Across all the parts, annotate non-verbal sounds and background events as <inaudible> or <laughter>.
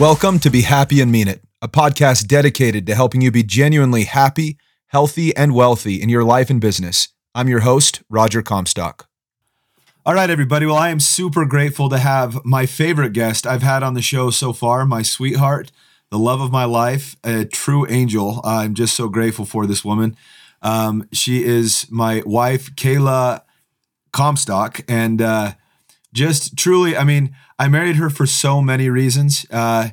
Welcome to Be Happy and Mean It, a podcast dedicated to helping you be genuinely happy, healthy, and wealthy in your life and business. I'm your host, Roger Comstock. All right, everybody. Well, I am super grateful to have my favorite guest I've had on the show so far, my sweetheart, the love of my life, a true angel. I'm just so grateful for this woman. Um, she is my wife, Kayla Comstock, and uh, just truly, I mean, I married her for so many reasons, uh,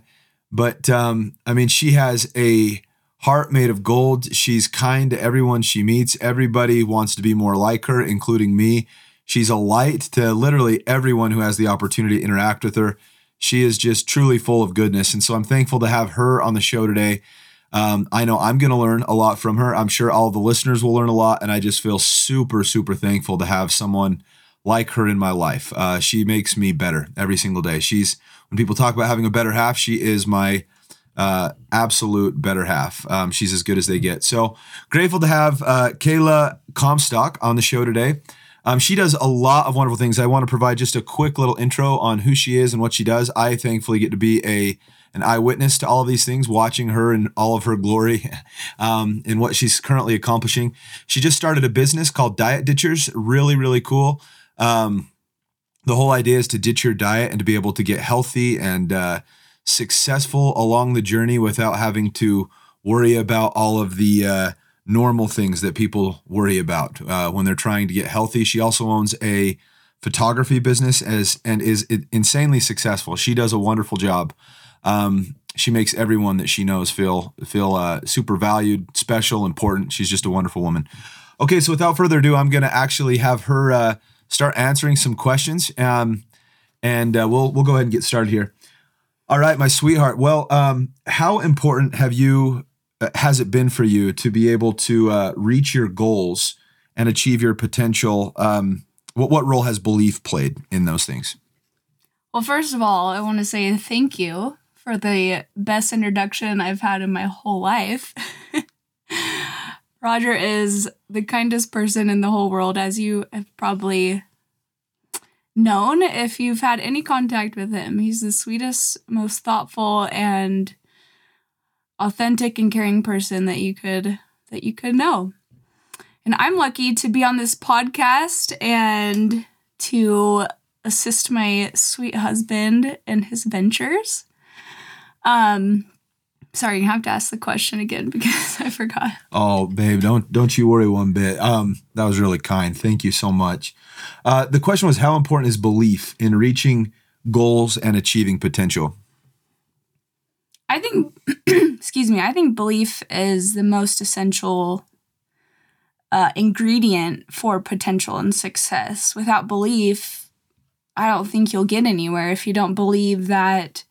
but um, I mean, she has a heart made of gold. She's kind to everyone she meets. Everybody wants to be more like her, including me. She's a light to literally everyone who has the opportunity to interact with her. She is just truly full of goodness. And so I'm thankful to have her on the show today. Um, I know I'm going to learn a lot from her. I'm sure all the listeners will learn a lot. And I just feel super, super thankful to have someone like her in my life. Uh, she makes me better every single day. She's, when people talk about having a better half, she is my uh, absolute better half. Um, she's as good as they get. So grateful to have uh, Kayla Comstock on the show today. Um, she does a lot of wonderful things. I want to provide just a quick little intro on who she is and what she does. I thankfully get to be a an eyewitness to all of these things, watching her in all of her glory <laughs> um, and what she's currently accomplishing. She just started a business called Diet Ditchers. Really, really cool. Um, the whole idea is to ditch your diet and to be able to get healthy and uh, successful along the journey without having to worry about all of the uh, normal things that people worry about uh, when they're trying to get healthy. She also owns a photography business as and is insanely successful. She does a wonderful job. Um, she makes everyone that she knows feel feel uh, super valued, special, important. She's just a wonderful woman. Okay, so without further ado, I'm going to actually have her uh, start answering some questions, um, and uh, we'll we'll go ahead and get started here. All right, my sweetheart. Well, um, how important have you uh, has it been for you to be able to uh, reach your goals and achieve your potential? Um, what what role has belief played in those things? Well, first of all, I want to say thank you for the best introduction I've had in my whole life. <laughs> Roger is the kindest person in the whole world, as you have probably known if you've had any contact with him. He's the sweetest, most thoughtful, and authentic and caring person that you could that you could know. And I'm lucky to be on this podcast and to assist my sweet husband in his ventures. Um sorry, you have to ask the question again <laughs> because I forgot. Oh, babe, don't don't you worry one bit. Um that was really kind. Thank you so much. Uh the question was how important is belief in reaching goals and achieving potential? I think, <clears throat> excuse me, I think belief is the most essential uh, ingredient for potential and success. Without belief, I don't think you'll get anywhere. If you don't believe that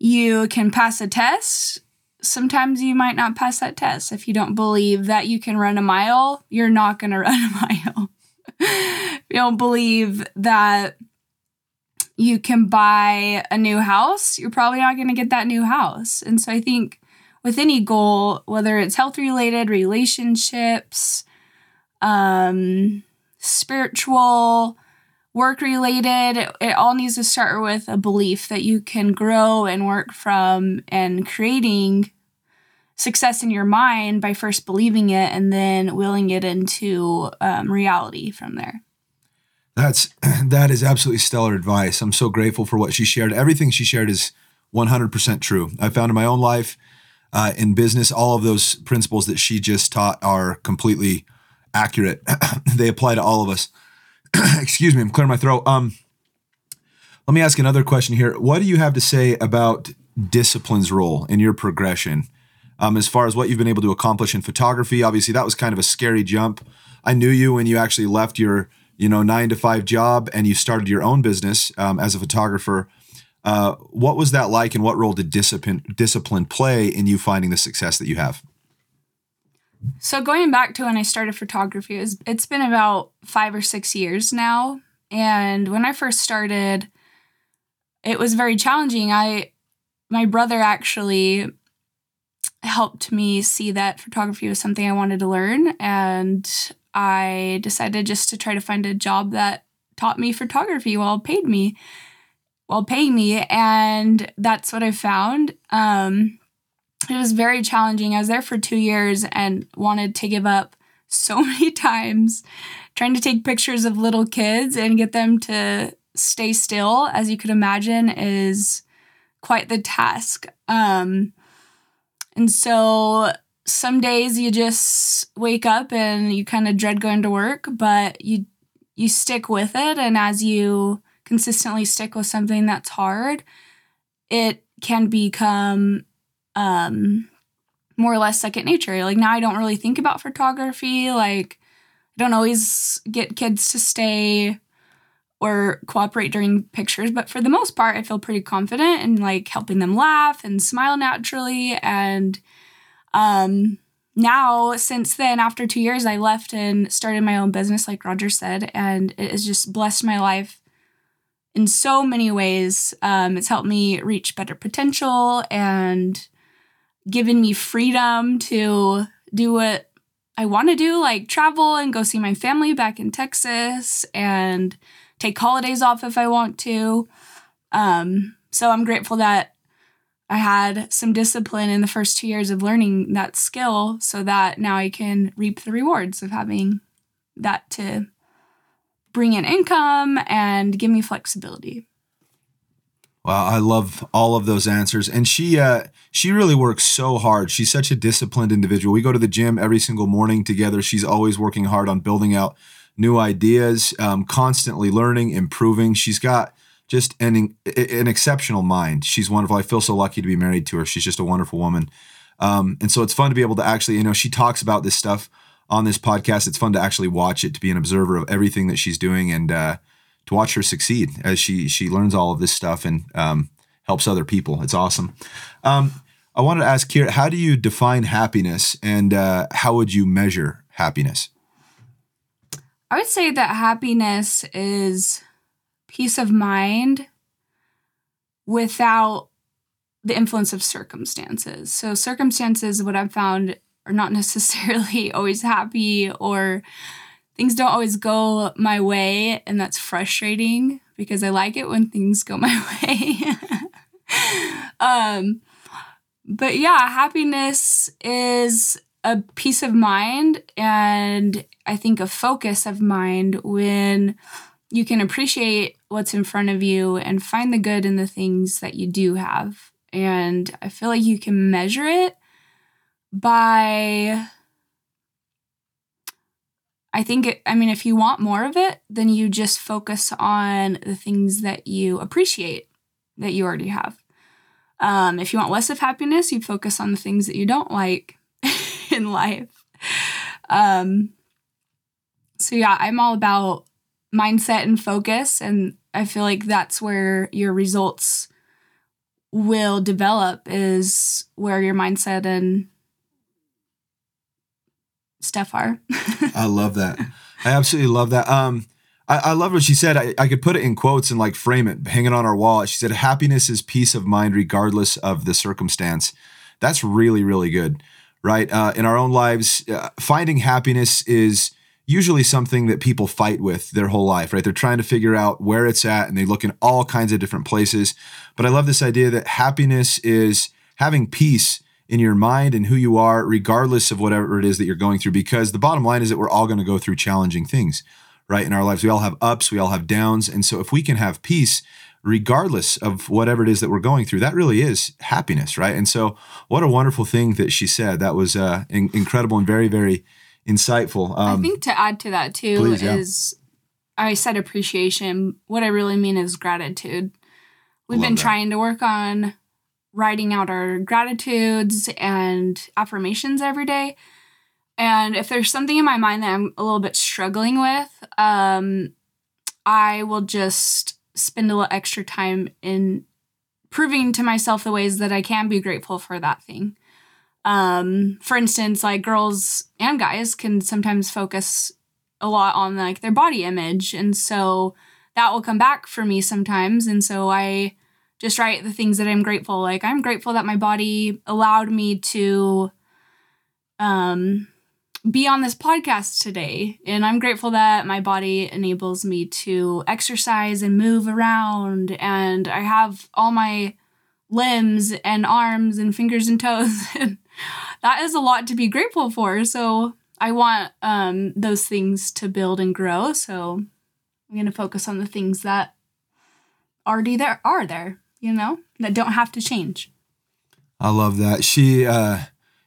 you can pass a test, sometimes you might not pass that test. If you don't believe that you can run a mile, you're not going <laughs> to run a mile. if you don't believe that you can buy a new house, you're probably not going to get that new house. And so I think with any goal, whether it's health related, relationships, um, spiritual, work related, it, all needs to start with a belief that you can grow and work from and creating success in your mind by first believing it and then willing it into um, reality from there. That's <clears throat> that is absolutely stellar advice. I'm so grateful for what she shared. Everything she shared is 100% true. I found in my own life, uh, in business, all of those principles that she just taught are completely accurate. <clears throat> they apply to all of us. <clears throat> Excuse me, I'm clearing my throat. Um, let me ask another question here. What do you have to say about discipline's role in your progression? Um, as far as what you've been able to accomplish in photography, obviously that was kind of a scary jump. I knew you when you actually left your you know nine to five job and you started your own business um, as a photographer uh, what was that like and what role did discipline discipline play in you finding the success that you have so going back to when i started photography it was, it's been about five or six years now and when i first started it was very challenging i my brother actually helped me see that photography was something i wanted to learn and I decided just to try to find a job that taught me photography while paid me. while paying me. And that's what I found. Um, it was very challenging. I was there for two years and wanted to give up so <laughs> many times trying to take pictures of little kids and get them to stay still, as you could imagine, is quite the task. Um, and so some days you just wake up and you kind of dread going to work, but you you stick with it and as you consistently stick with something that's hard, it can become um more or less second nature. Like now I don't really think about photography, like I don't always get kids to stay or cooperate during pictures, but for the most part, I feel pretty confident in like helping them laugh and smile naturally. And um, now, since then, after two years, I left and started my own business, like Roger said, and it has just blessed my life in so many ways. Um, it's helped me reach better potential and given me freedom to do what I want to do, like travel and go see my family back in Texas and take holidays off if I want to. Um, so I'm grateful that I had some discipline in the first two years of learning that skill so that now I can reap the rewards of having that to bring in income and give me flexibility. Wow, I love all of those answers. And she uh she really works so hard. She's such a disciplined individual. We go to the gym every single morning together. She's always working hard on building out new ideas, um, constantly learning, improving. She's got just an an exceptional mind. She's wonderful. I feel so lucky to be married to her. She's just a wonderful woman. Um, and so it's fun to be able to actually, you know, she talks about this stuff on this podcast. It's fun to actually watch it, to be an observer of everything that she's doing, and uh, to watch her succeed as she she learns all of this stuff and um, helps other people. It's awesome. Um, I wanted to ask Kira, how do you define happiness, and uh, how would you measure happiness? I would say that happiness is peace of mind without the influence of circumstances. So, circumstances, what I've found, are not <laughs> necessarily always happy or things don't always go my way. And that's frustrating because I like it when things go my <laughs> way. um, but yeah, happiness is a peace of mind and I think a focus of mind when you can appreciate what's in front of you and find the good in the things that you do have. And I feel like you can measure it by I think it, I mean if you want more of it, then you just focus on the things that you appreciate that you already have. Um, if you want less of happiness, you focus on the things that you don't like <laughs> in life. Um, so, yeah, I'm all about mindset and focus. And I feel like that's where your results will develop, is where your mindset and stuff are. <laughs> I love that. I absolutely love that. Um, I, I love what she said. I, I could put it in quotes and like frame it, hang it on our wall. She said, happiness is peace of mind regardless of the circumstance. That's really, really good right? Uh, in our own lives, uh, finding happiness is usually something that people fight with their whole life, right? They're trying to figure out where it's at and they look in all kinds of different places. But I love this idea that happiness is having peace in your mind and who you are, regardless of whatever it is that you're going through. Because the bottom line is that we're all going to go through challenging things, right? In our lives, we all have ups, we all have downs. And so if we can have peace, regardless of whatever it is that we're going through. That really is happiness, right? And so, what a wonderful thing that she said. That was uh, in- incredible and very, very insightful. Um, I think to add to that too please, is yeah. I said appreciation. What I really mean is gratitude. We've been that. trying to work on writing out our gratitudes and affirmations every day. And if there's something in my mind that I'm a little bit struggling with, um, I will just spend a little extra time in proving to myself the ways that I can be grateful for that thing. Um, for instance, like girls and guys can sometimes focus a lot on like their body image. And so that will come back for me sometimes. And so I just write the things that I'm grateful. Like I'm grateful that my body allowed me to um be on this podcast today. And I'm grateful that my body enables me to exercise and move around. And I have all my limbs and arms and fingers and toes. <laughs> And that is a lot to be grateful for. So I want um, those things to build and grow. So I'm going to focus on the things that already there are there, you know, that don't have to change. I love that. She uh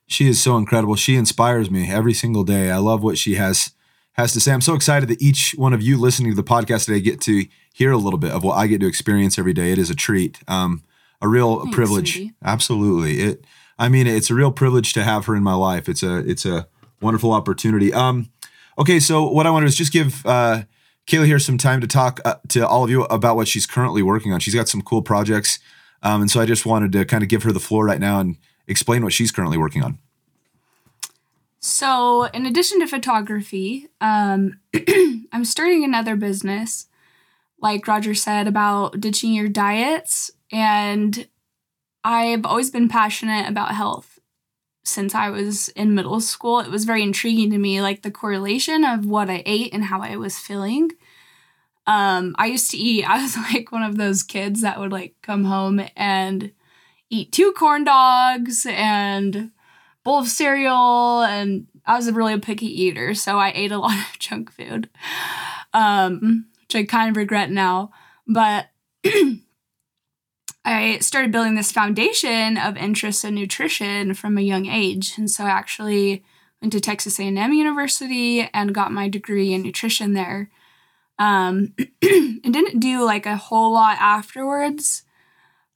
she is so incredible. She inspires me every single day. I love what she has has to say. I'm so excited that each one of you listening to the podcast today get to hear a little bit of what I get to experience every day. It is a treat. Um a real Thanks, privilege. sweetie. Absolutely. It I mean it's a real privilege to have her in my life. It's a it's a wonderful opportunity. Um okay, so what I want to do is just give uh Kayla here some time to talk uh, to all of you about what she's currently working on. She's got some cool projects. Um, and so I just wanted to kind of give her the floor right now and explain what she's currently working on. So, in addition to photography, um, <clears throat> I'm starting another business, like Roger said, about ditching your diets. And I've always been passionate about health since I was in middle school. It was very intriguing to me, like the correlation of what I ate and how I was feeling. Um, I used to eat, <laughs> I was like one of those kids that would like come home and eat two corn dogs and bowl of cereal and I was a really picky eater, so I ate a <laughs> lot of junk food. Um, which I kind of regret now. But <clears throat> I started building this foundation of interest in nutrition from a young age. And so I actually went to Texas A&M University and got my degree in nutrition there. Um, <clears throat> and didn't do like a whole lot afterwards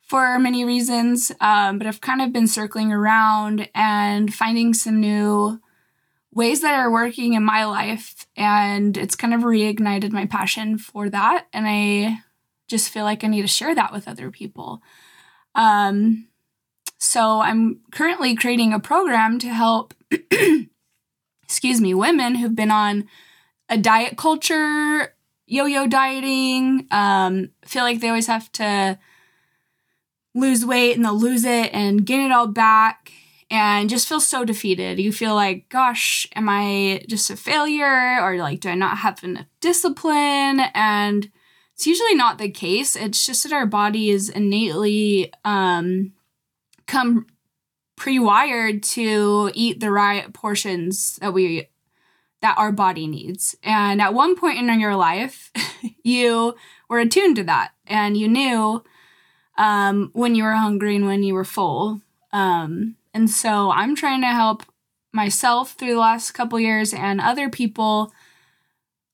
for many reasons, um, but I've kind of been circling around and finding some new ways that are working in my life. And it's kind of reignited my passion for that. And I just feel like I need to share that with other people. Um, so I'm currently creating a program to help, <clears throat> excuse me, women who've been on a diet culture, yo-yo dieting, um, feel like they always have to lose weight and they'll lose it and gain it all back and just feel so defeated. You feel like, gosh, am I just a failure? Or like, do I not have enough discipline? And it's usually not the case. It's just that our body is innately um, come pre-wired to eat the right portions that we that our body needs. And at one point in your life, <laughs> you were attuned to that and you knew um, when you were hungry and when you were full. Um, and so I'm trying to help myself through the last couple years and other people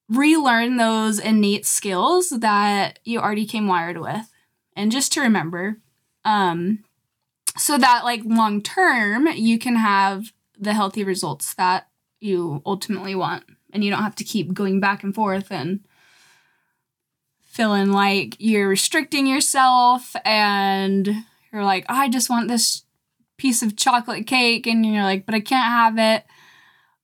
relearn those innate skills that you already came wired with. And just to remember, um, so that like long term, you can have the healthy results that you ultimately want. And you don't have to keep going back and forth and feeling like you're restricting yourself and you're like, I just want this piece of chocolate cake. And you're like, but I can't have it.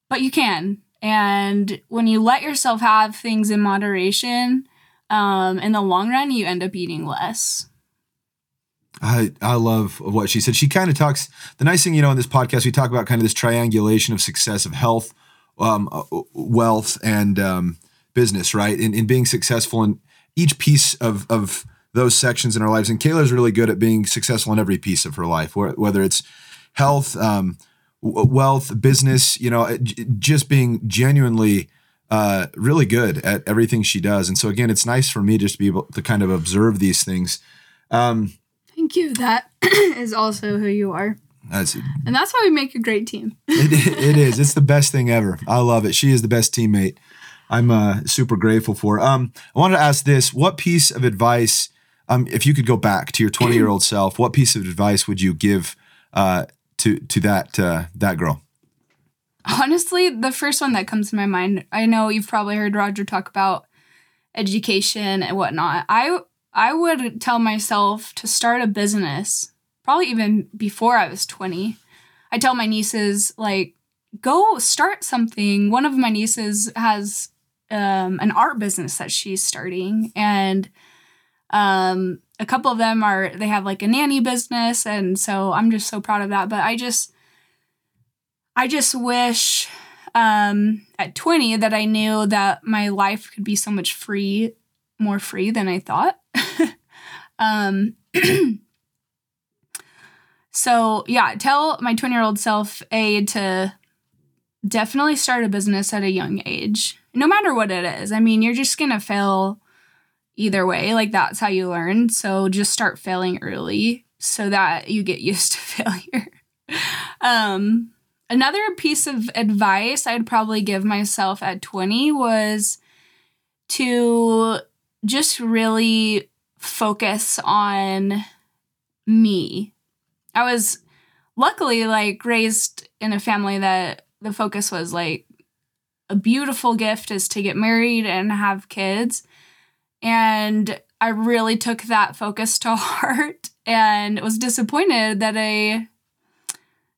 But you can. And when you let yourself have things in moderation, um, in the long run, you end up eating less. I, I love what she said. She kind of talks, the nice thing, you know, in this podcast, we talk about kind of this triangulation of success of health, um, uh, wealth, and um, business, right? In, in being successful in each piece of, of those sections in our lives. And Kayla's really good at being successful in every piece of her life, whether it's health, um, wealth, business, you know, just being genuinely uh, really good at everything she does. And so, again, it's nice for me just to be able to kind of observe these things. Um, Thank you. That <clears throat> is also who you are. that's And that's why we make a great team. <laughs> it, it is. It's the best thing ever. I love it. She is the best teammate. I'm uh, super grateful for. Um, I wanted to ask this: What piece of advice, um, if you could go back to your 20 year old <clears throat> self, what piece of advice would you give uh, to to that uh, that girl? Honestly, the first one that comes to my mind, I know you've probably heard Roger talk about education and whatnot. I I would tell myself to start a business, probably even before I was 20. I tell my nieces, like, go start something. One of my nieces has um, an art business that she's starting, and um, a couple of them are, they have like a nanny business. And so I'm just so proud of that. But I just, I just wish um, at 20 that I knew that my life could be so much free, more free than I thought. <laughs> um, <clears throat> so, yeah, tell my 20 year old self A to definitely start a business at a young age, no matter what it is. I mean, you're just to fail either way. Like, that's how you learn. So, just start failing early so that you get <laughs> used to failure. um, another piece of advice I'd probably give myself at 20 was to just really focus on me. I was luckily like raised in a family that the focus was like a beautiful gift is to get married and have kids. And I really took that focus to <laughs> heart and was disappointed that I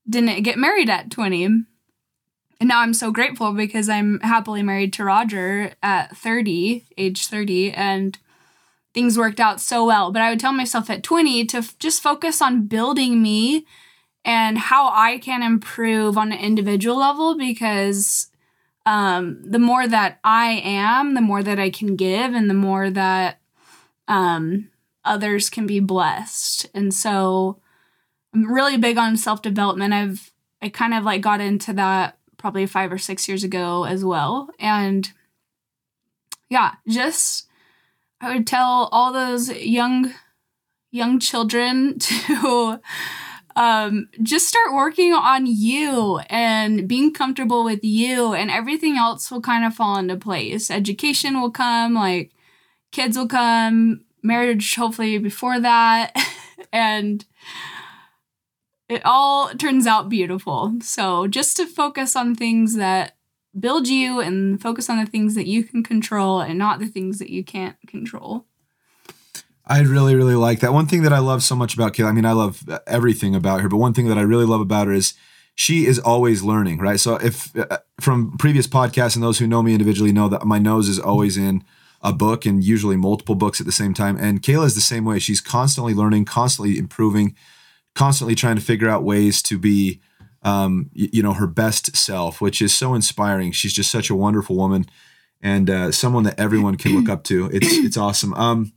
didn't get married at 20. And now I'm so grateful because I'm happily married to Roger at 30, age 30, and things worked out so well. But I would tell myself at 20 to f- just focus on building me and how I can improve on an individual level because um, the more that I am, the more that I can give, and the more that um, others can be blessed. And so I'm really big on self development. I've I kind of like got into that probably five or six years ago as well. And yeah, just I would tell all those young young children <laughs> to um, just start working on you and being comfortable with you and everything else will kind of fall into place. Education will come like kids will come marriage hopefully before that. <laughs> And it all turns out beautiful. So just to focus on things that build you and focus on the things that you can control and not the things that you can't control I really, really like that. One thing that I love so much about Kayla, I mean, I love everything about her, but one thing that I really love about her is she is always learning, right? So, if uh, from previous podcasts and those who know me individually know that my nose is always in a book and usually multiple books at the same time. And Kayla is the same way. She's constantly learning, constantly improving, constantly trying to figure out ways to be, um, y- you know, her best self, which is so inspiring. She's just such a wonderful woman and uh, someone that everyone can look up to. It's it's awesome. Um,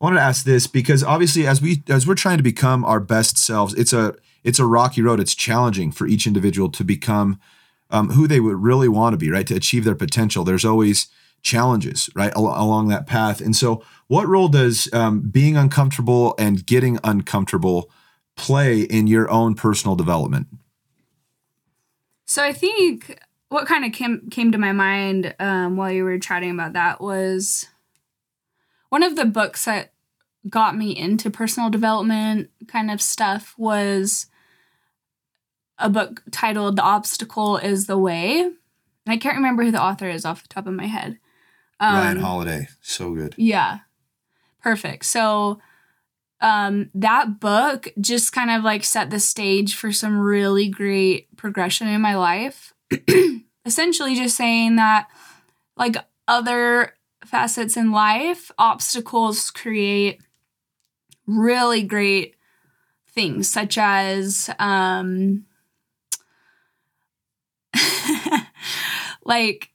I wanted to ask this because obviously, as we as we're trying to become our best selves, it's a it's a rocky road. It's challenging for each individual to become um, who they would really want to be, right? To achieve their potential. There's always challenges, right, al- along that path. And so, what role does um, being uncomfortable and getting uncomfortable play in your own personal development? So I think what kind of came came to my mind um, while you were chatting about that was one of the books that got me into personal development kind of stuff was a book titled "The Obstacle Is the Way." And I can't remember who the author is off the top of my head. Um, Ryan Holiday, so good. Yeah. Perfect. So um that book just kind of like set the stage for some really great progression in my life. <clears throat> Essentially just saying that like other facets in life, obstacles create really great things such as um <laughs> like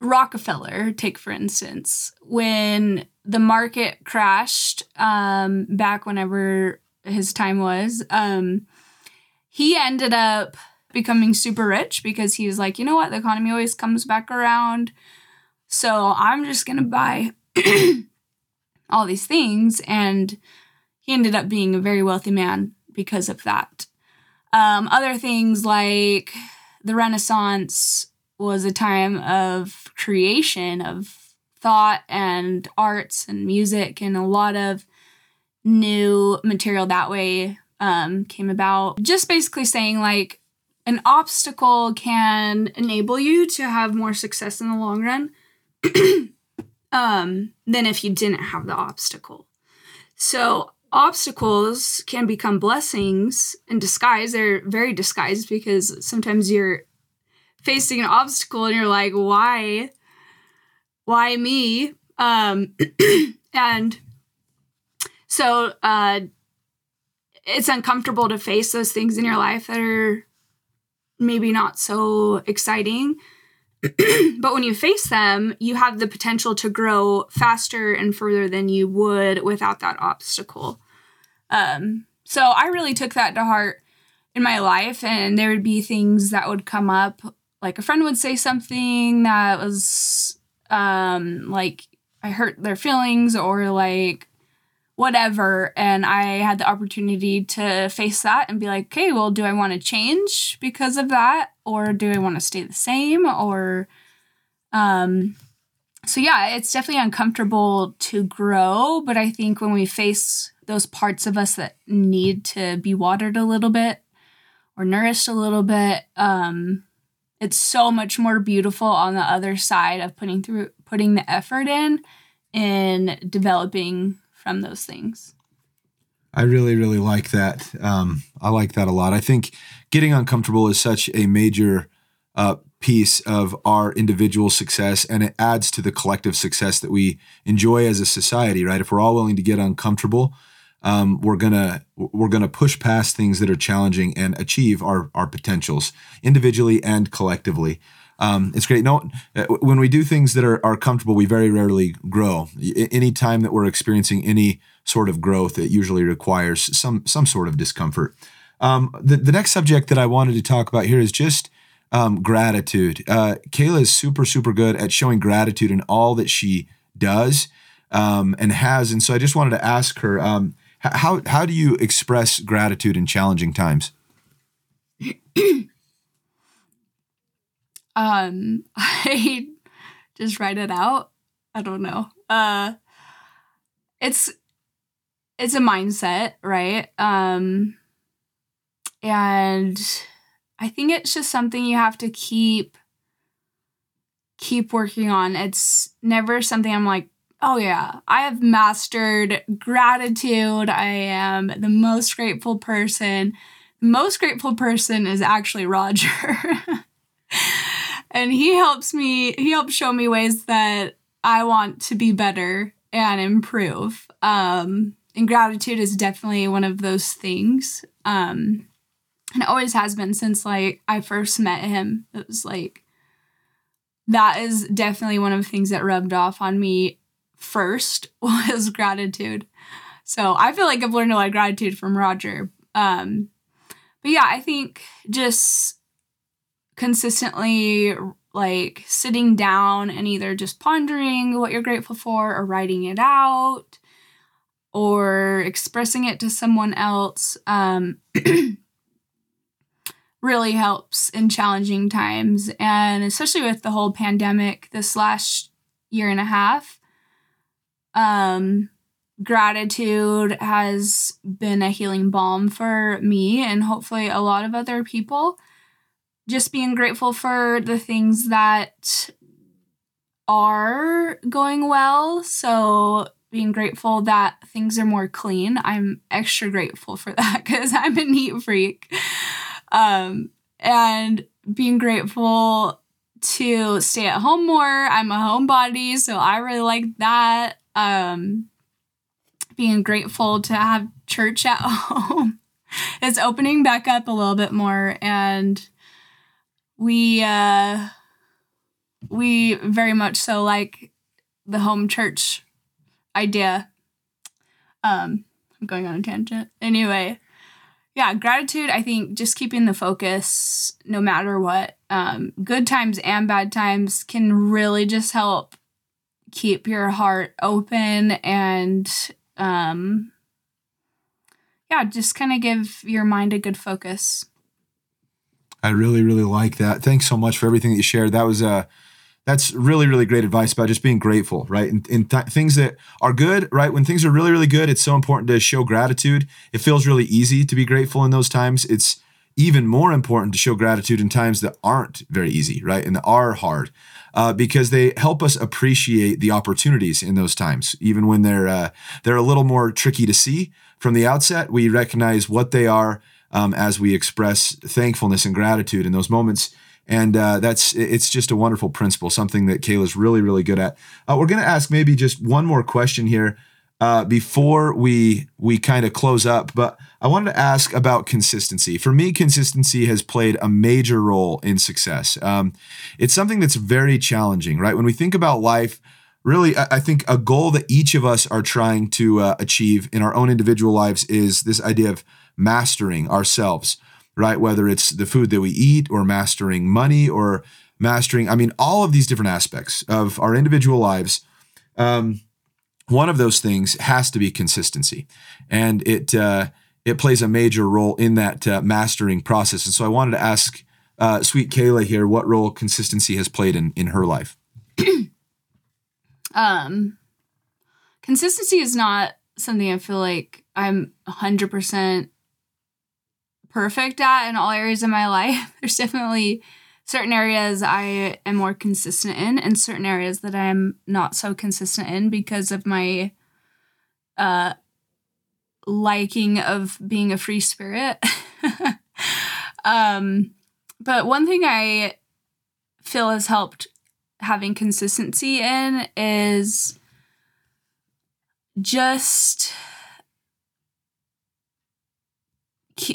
Rockefeller, take for instance, when the market crashed um, back whenever his time was, um, he ended up becoming super rich because he was like, you know what, the economy always comes back around. So I'm just going to buy <clears throat> all these things. And he ended up being a very wealthy man because of that. Um, other things like the Renaissance was a time of creation, of thought and arts and music, and a lot of new material that way um, came about. Just basically saying, like, an obstacle can enable you to have more success in the long run <clears throat> um, than if you didn't have the obstacle. So, obstacles can become blessings in disguise. They're very disguised because sometimes you're facing an obstacle and you're like, why? Why me? Um, <clears throat> and so uh, it's uncomfortable to face those things in your life that are maybe not so exciting. <clears throat> but when you face them, you have the potential to grow faster and further than you would without that obstacle. Um, so I really took that to heart in my life, and there would be things that would come up. Like a friend would say something that was um, like I hurt their feelings, or like whatever. And I had the opportunity to face that and be like, okay, well, do I want to change because of that? Or do I want to stay the same? Or, um, so yeah, it's definitely uncomfortable to grow. But I think when we face those parts of us that need to be watered a little bit or nourished a little bit, um, it's so much more beautiful on the other side of putting through putting the effort in in developing from those things. I really, really like that. Um, I like that a lot. I think getting uncomfortable is such a major uh, piece of our individual success, and it adds to the collective success that we enjoy as a society. Right? If we're all willing to get uncomfortable, um, we're gonna we're gonna push past things that are challenging and achieve our our potentials individually and collectively. Um, it's great. No, uh, when we do things that are, are comfortable, we very rarely grow. Any time that we're experiencing any sort of growth, it usually requires some some sort of discomfort. Um, the the next subject that I wanted to talk about here is just um, gratitude. Uh, Kayla is super super good at showing gratitude in all that she does um, and has, and so I just wanted to ask her um, how how do you express gratitude in challenging times? <clears throat> Um, <laughs> I just write it out. I don't know. Uh, it's it's a mindset, right? Um, and I think it's just something you have to keep keep working on. It's never something I'm like, oh yeah, I have mastered gratitude. I am the most grateful person. The most grateful person is actually Roger. <laughs> and he helps me he helps show me ways that i want to be better and improve. Um and gratitude is definitely one of those things. Um and it always has been since like i first met him. It was like that is definitely one of the things that rubbed off on me first <laughs> was gratitude. So i feel like i've learned a lot of gratitude from roger. Um but yeah i think just consistently like sitting down and either just pondering what you're grateful for or writing it out or expressing it to someone else um, <clears throat> really helps in challenging times. And especially with the whole pandemic this last year and a half, um, gratitude has been a healing balm for me and hopefully a lot of other people just being grateful for the things that are going well. So, being grateful that things are more clean. I'm extra grateful for <laughs> that because I'm a neat freak. Um, and being grateful to stay at home more. I'm a homebody, so I really like that. Um, being grateful to have church at <laughs> home. it's opening back up a little bit more and we uh we very much so like the home church idea. Um I'm going on a tangent. Anyway, yeah, gratitude, I think just keeping the focus no matter what, um, good times and bad times can really just help keep your heart open and um yeah, just kind of give your mind a good focus. I really, really like that. Thanks so much for everything that you shared. That was uh that's really, really great advice about just being grateful, right? And, and th- things that are good, right? When things are really, really good, it's so important to show gratitude. It feels really easy to be grateful in those times. It's even more important to show gratitude in times that aren't very easy, right? And that are hard, uh, because they help us appreciate the opportunities in those times, even when they're uh, they're a little more tricky to see from the outset. We recognize what they are um, as we express thankfulness and gratitude in those moments. And uh, that's it's just a wonderful principle, something that Kayla's really, really good at. Uh, we're going to ask maybe just one more question here. uh, before we we kind of close up, but I wanted to ask about consistency. For me, consistency has played a major role in success. Um, it's something that's very challenging, right? When we think about life, really, I, think a goal that each of us are trying to uh, achieve in our own individual lives is this idea of mastering ourselves, right? Whether it's the food that we eat, or mastering money, or mastering, I mean, all of these different aspects of our individual lives. Um, one of those things has to be consistency, and it uh, it plays a major role in that uh, mastering process. And so, I wanted to ask uh, Sweet Kayla here what role consistency has played in in her life. <clears throat> um, consistency is not something I feel like I'm hundred percent perfect at in all areas of my life. <laughs> There's definitely certain areas I am more consistent in and certain areas that I'm not so consistent in because of my uh liking of being a free spirit. <laughs> um but one thing I feel has helped having consistency in is just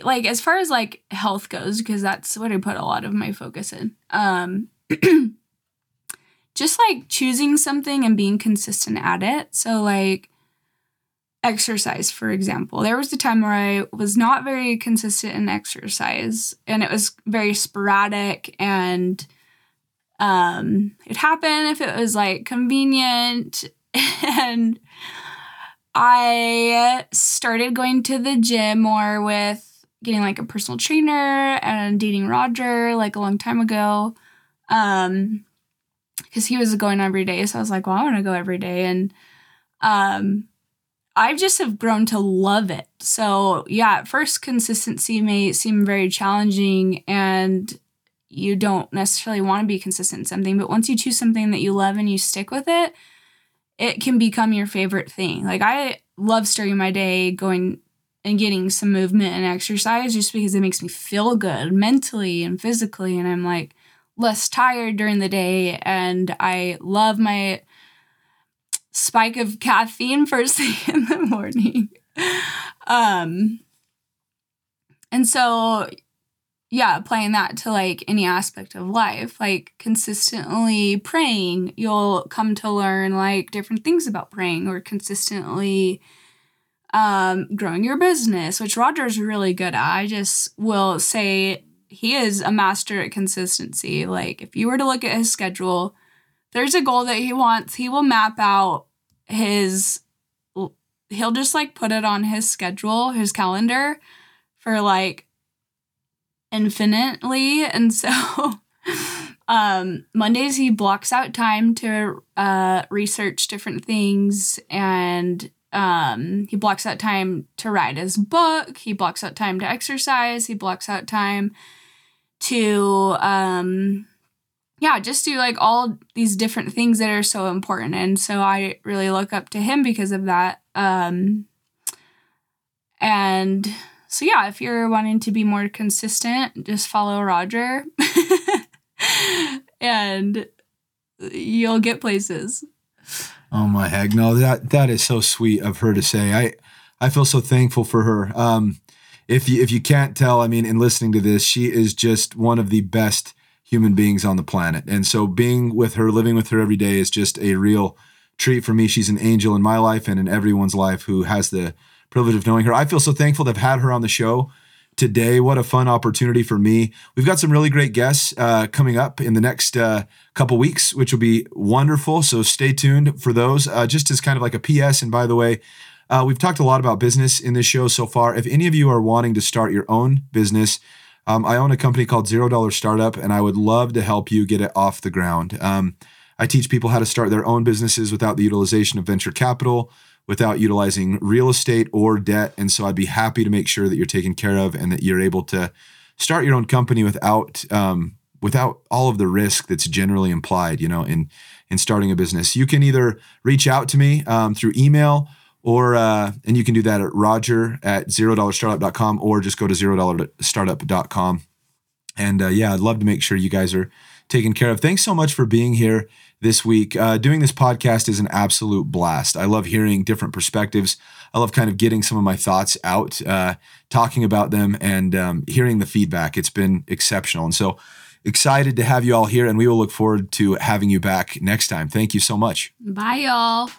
like as far as like health goes because that's what i put a lot of my focus in um <clears throat> just like choosing something and being consistent at it. So like exercise for example. There was a time where i was not very consistent in exercise and it was very sporadic and um it happened if it was like convenient <laughs> and I started going to the gym more with getting like a personal trainer and dating Roger like a long time ago. Um because he was going every day. So I was like, well, I want to go every day. And um I just have grown to love it. So yeah, at first consistency may seem very challenging and you don't necessarily want to be consistent in something, but once you choose something that you love and you stick with it, it can become your favorite thing. Like I love starting my day going and getting some movement and exercise just because it makes me feel good mentally and physically and I'm like less tired during the day and I love my spike of caffeine <laughs> first thing in the morning. um and so yeah, applying that to like any aspect of life, like consistently praying, you'll come to learn like different things about praying or consistently um, growing your business, which Roger's really good at. I just will say he is a master at consistency. Like, if you were to look at his schedule, there's a goal that he wants, he will map out his, he'll just like put it on his schedule, his calendar for like infinitely. And so, <laughs> um, Mondays he blocks out time to uh, research different things and um, he blocks out time to write his book. He blocks out time to exercise. He blocks out time to, um, yeah, just do like all these different things that are so important. And so I really look up to him because of that. Um, and so, yeah, if you're wanting to be more consistent, just follow Roger <laughs> and you'll get places. Oh my heck, no that that is so sweet of her to say. I I feel so thankful for her. Um, if you if you can't tell, I mean, in listening to this, she is just one of the best human beings on the planet, and so being with her, living with her every day, is just a real treat for me. She's an angel in my life and in everyone's life who has the privilege of knowing her. I feel so thankful to have had her on the show today. What a fun opportunity for me. We've got some really great guests uh, coming up in the next uh, couple weeks, which will be wonderful. So stay tuned for those. Uh, just as kind of like a PS, and by the way, uh, we've talked a lot about business in this show so far. If any of you are wanting to start your own business, um, I own a company called Zero Dollar Startup, and I would love to help you get it off the ground. Um, I teach people how to start their own businesses without the utilization of venture capital without utilizing real estate or debt. And so I'd be happy to make sure that you're taken care of and that you're able to start your own company without um, without all of the risk that's generally implied, you know, in in starting a business. You can either reach out to me um, through email or uh, and you can do that at roger at zero dollar startup.com or just go to zero dollar startup.com and uh, yeah i'd love to make sure you guys are taken care of. Thanks so much for being here this week. Uh, doing this podcast is an absolute blast. I love hearing different perspectives. I love kind of getting some of my thoughts out, uh, talking about them, and um, hearing the feedback. It's been exceptional. And so excited to have you all here, and we will look forward to having you back next time. Thank you so much. Bye, y'all.